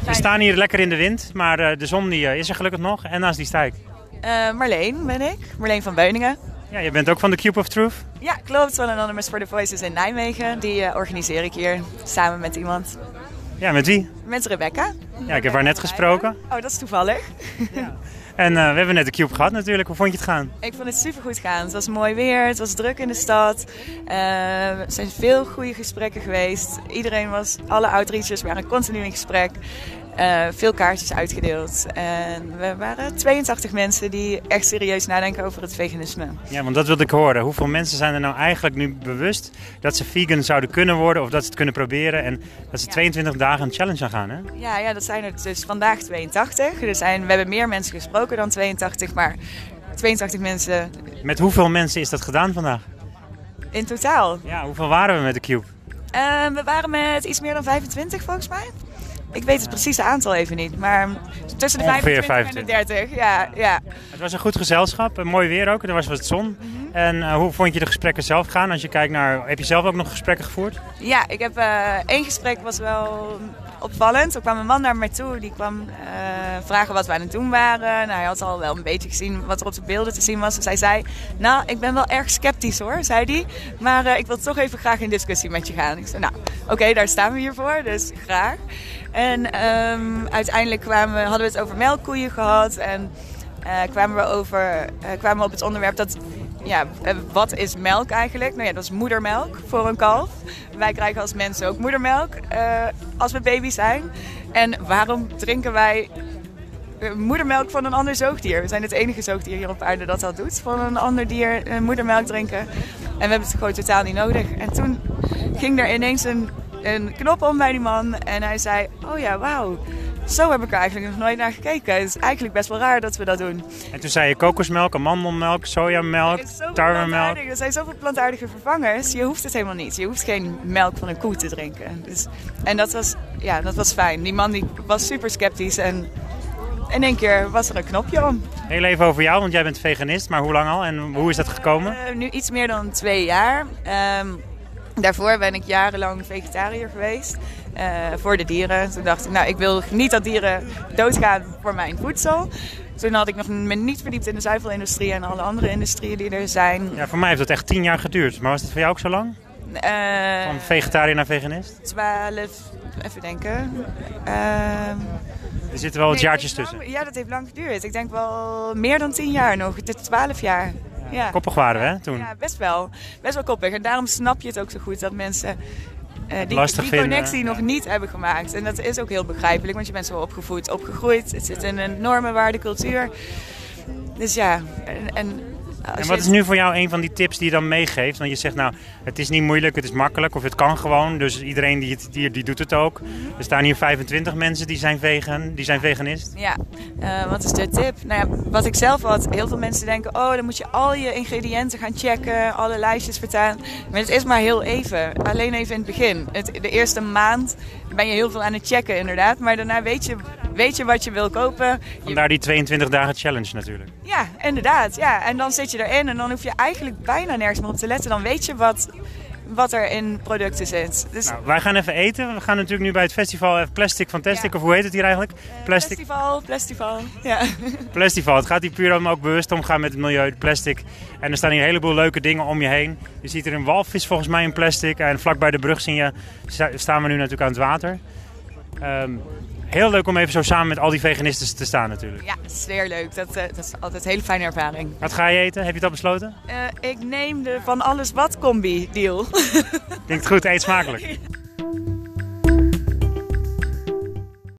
We staan hier lekker in de wind, maar eh, de zon die, eh, is er gelukkig nog. En naast die sta ik. Eh, Marleen ben ik, Marleen van Beuningen. Ja, je bent ook van de Cube of Truth? Ja, klopt. Van Anonymous for the Voices in Nijmegen. Die organiseer ik hier samen met iemand. Ja, met wie? Met Rebecca. Ja, ik heb haar net gesproken. Oh, dat is toevallig. En eh, we hebben net de Cube gehad natuurlijk. Hoe vond je het gaan? Ik vond het super goed gaan. Het was mooi weer, het was druk in de stad. Eh, er zijn veel goede gesprekken geweest. Iedereen was, alle outreachers waren continu in gesprek. Eh, veel kaartjes uitgedeeld. En we waren 82 mensen die echt serieus nadenken over het veganisme. Ja, want dat wilde ik horen. Hoeveel mensen zijn er nou eigenlijk nu bewust dat ze vegan zouden kunnen worden of dat ze het kunnen proberen en dat ze 22 dagen een challenge aan gaan, hè? Ja, ja, dat zijn er dus vandaag 82. Er zijn, we hebben meer mensen gesproken dan 82, maar 82 mensen Met hoeveel mensen is dat gedaan vandaag? in totaal. Ja, hoeveel waren we met de Cube? Eh, we waren met iets meer dan 25 volgens mij. Ik weet het precieze aantal even niet, maar tussen de Ongeveer 25 en de 30. Ja, ja. Het was een goed gezelschap, een mooi weer ook, er was wat zon. Mhm. En eh, hoe vond je de gesprekken zelf gaan? Als je kijkt naar, heb je zelf ook nog gesprekken gevoerd? ja, ik heb eh, één gesprek was wel opvallend. Toen kwam een man naar mij toe, die kwam eh, vragen wat we aan het doen waren. Nou, hij had al wel een beetje gezien wat er op de beelden te zien was. Dus hij zei, nou, ik ben wel erg sceptisch hoor, zei hij. Maar ik wil toch even graag in discussie met je gaan. Ik zei, nou, oké, daar staan we hier voor, dus graag. En ehm, uiteindelijk kwamen hadden we het over melkkoeien gehad. En kwamen we over, kwamen we op het onderwerp dat, ja, eh, wat is melk eigenlijk? Nou ja, dat is moedermelk voor een kalf. Wij krijgen als mensen ook moedermelk eh, als we baby zijn. En waarom drinken wij eh, moedermelk van een ander zoogdier? We zijn het enige zoogdier hier op aarde dat dat doet. Van een ander dier moedermelk drinken. En we hebben het gewoon totaal niet nodig. En toen ging er ineens een, een knop om bij die man. En hij zei, oh ja, wauw. Zo heb ik er eigenlijk nog nooit naar gekeken. Het is eigenlijk best wel raar dat we dat doen. En toen zei je kokosmelk, amandelmelk, sojamelk, tarwemelk. Er zijn zoveel plantaardige vervangers. Je hoeft het helemaal niet. Je hoeft geen melk van een koe te drinken. Dus, en dat was, ja, dat was fijn. Die man die was super sceptisch. En in één keer was er een knopje om. Heel even over jou, want jij bent veganist, maar hoe lang al en hoe is dat gekomen? Eh, nu iets meer dan twee jaar. Ehm, daarvoor ben ik jarenlang vegetariër geweest. eh, voor de dieren. Toen dacht ik, nou, ik wil niet dat dieren doodgaan voor mijn voedsel. Toen had ik nog me niet verdiept in de zuivelindustrie en alle andere industrieën die er zijn. Ja, voor mij heeft dat echt tien jaar geduurd. Maar was het voor jou ook zo lang? Eh, Van vegetariër naar veganist? 12, even denken. Ehm, Er zitten wel wat nee, jaartjes tussen. lang- ja, dat heeft lang geduurd. Ik denk wel meer dan 10 jaar nog. Het is 12 jaar. Ja. Koppig waren we, hè, toen? Ja, best wel. Best wel koppig. En daarom snap je het ook zo goed dat mensen eh, die, lastig die connectie nog niet hebben gemaakt. En dat is ook heel begrijpelijk, want je bent zo opgevoed, opgegroeid. Het zit in een normen, waarde, cultuur. Dus ja, en, en, En je- wat is nu voor jou een van die tips die je dan meegeeft? Want je zegt nou, het is niet moeilijk, het is makkelijk of het kan gewoon. Dus iedereen die, het, die, die doet het ook. Er staan hier 25 mensen die zijn vegan, die zijn veganist. Ja, eh, wat is de tip? Nou ja, wat ik zelf had, heel veel mensen denken, oh dan moet je al je ingrediënten gaan checken, alle lijstjes vertalen. Maar het is maar heel even, alleen even in het begin. Het, de eerste maand ben je heel veel aan het checken inderdaad, maar daarna weet je, weet je wat je wil kopen. Vandaar die 22 dagen challenge natuurlijk. ja, inderdaad. Ja. En dan zit je erin en dan hoef je eigenlijk bijna nergens meer op te letten. Dan weet je wat, wat er in producten zit. Dus Nou, wij gaan even eten. We gaan natuurlijk nu bij het festival even Plastic Fantastic, Ja. of hoe heet het hier eigenlijk? Plastic Festival, festival. Ja. Festival. Het gaat hier puur om ook bewust omgaan met het milieu, het plastic. En er staan hier een heleboel leuke dingen om je heen. Je ziet er een walvis volgens mij in plastic. En vlakbij de brug zien je, sta- staan we nu natuurlijk aan het water. Ehm, heel leuk om even zo samen met al die veganisten te staan natuurlijk. ja, dat is weer leuk. Dat, eh, dat is altijd een hele fijne ervaring. Wat ga je eten? Heb je al besloten? Eh, ik neem de van alles wat combi deal. Klinkt goed, eet smakelijk.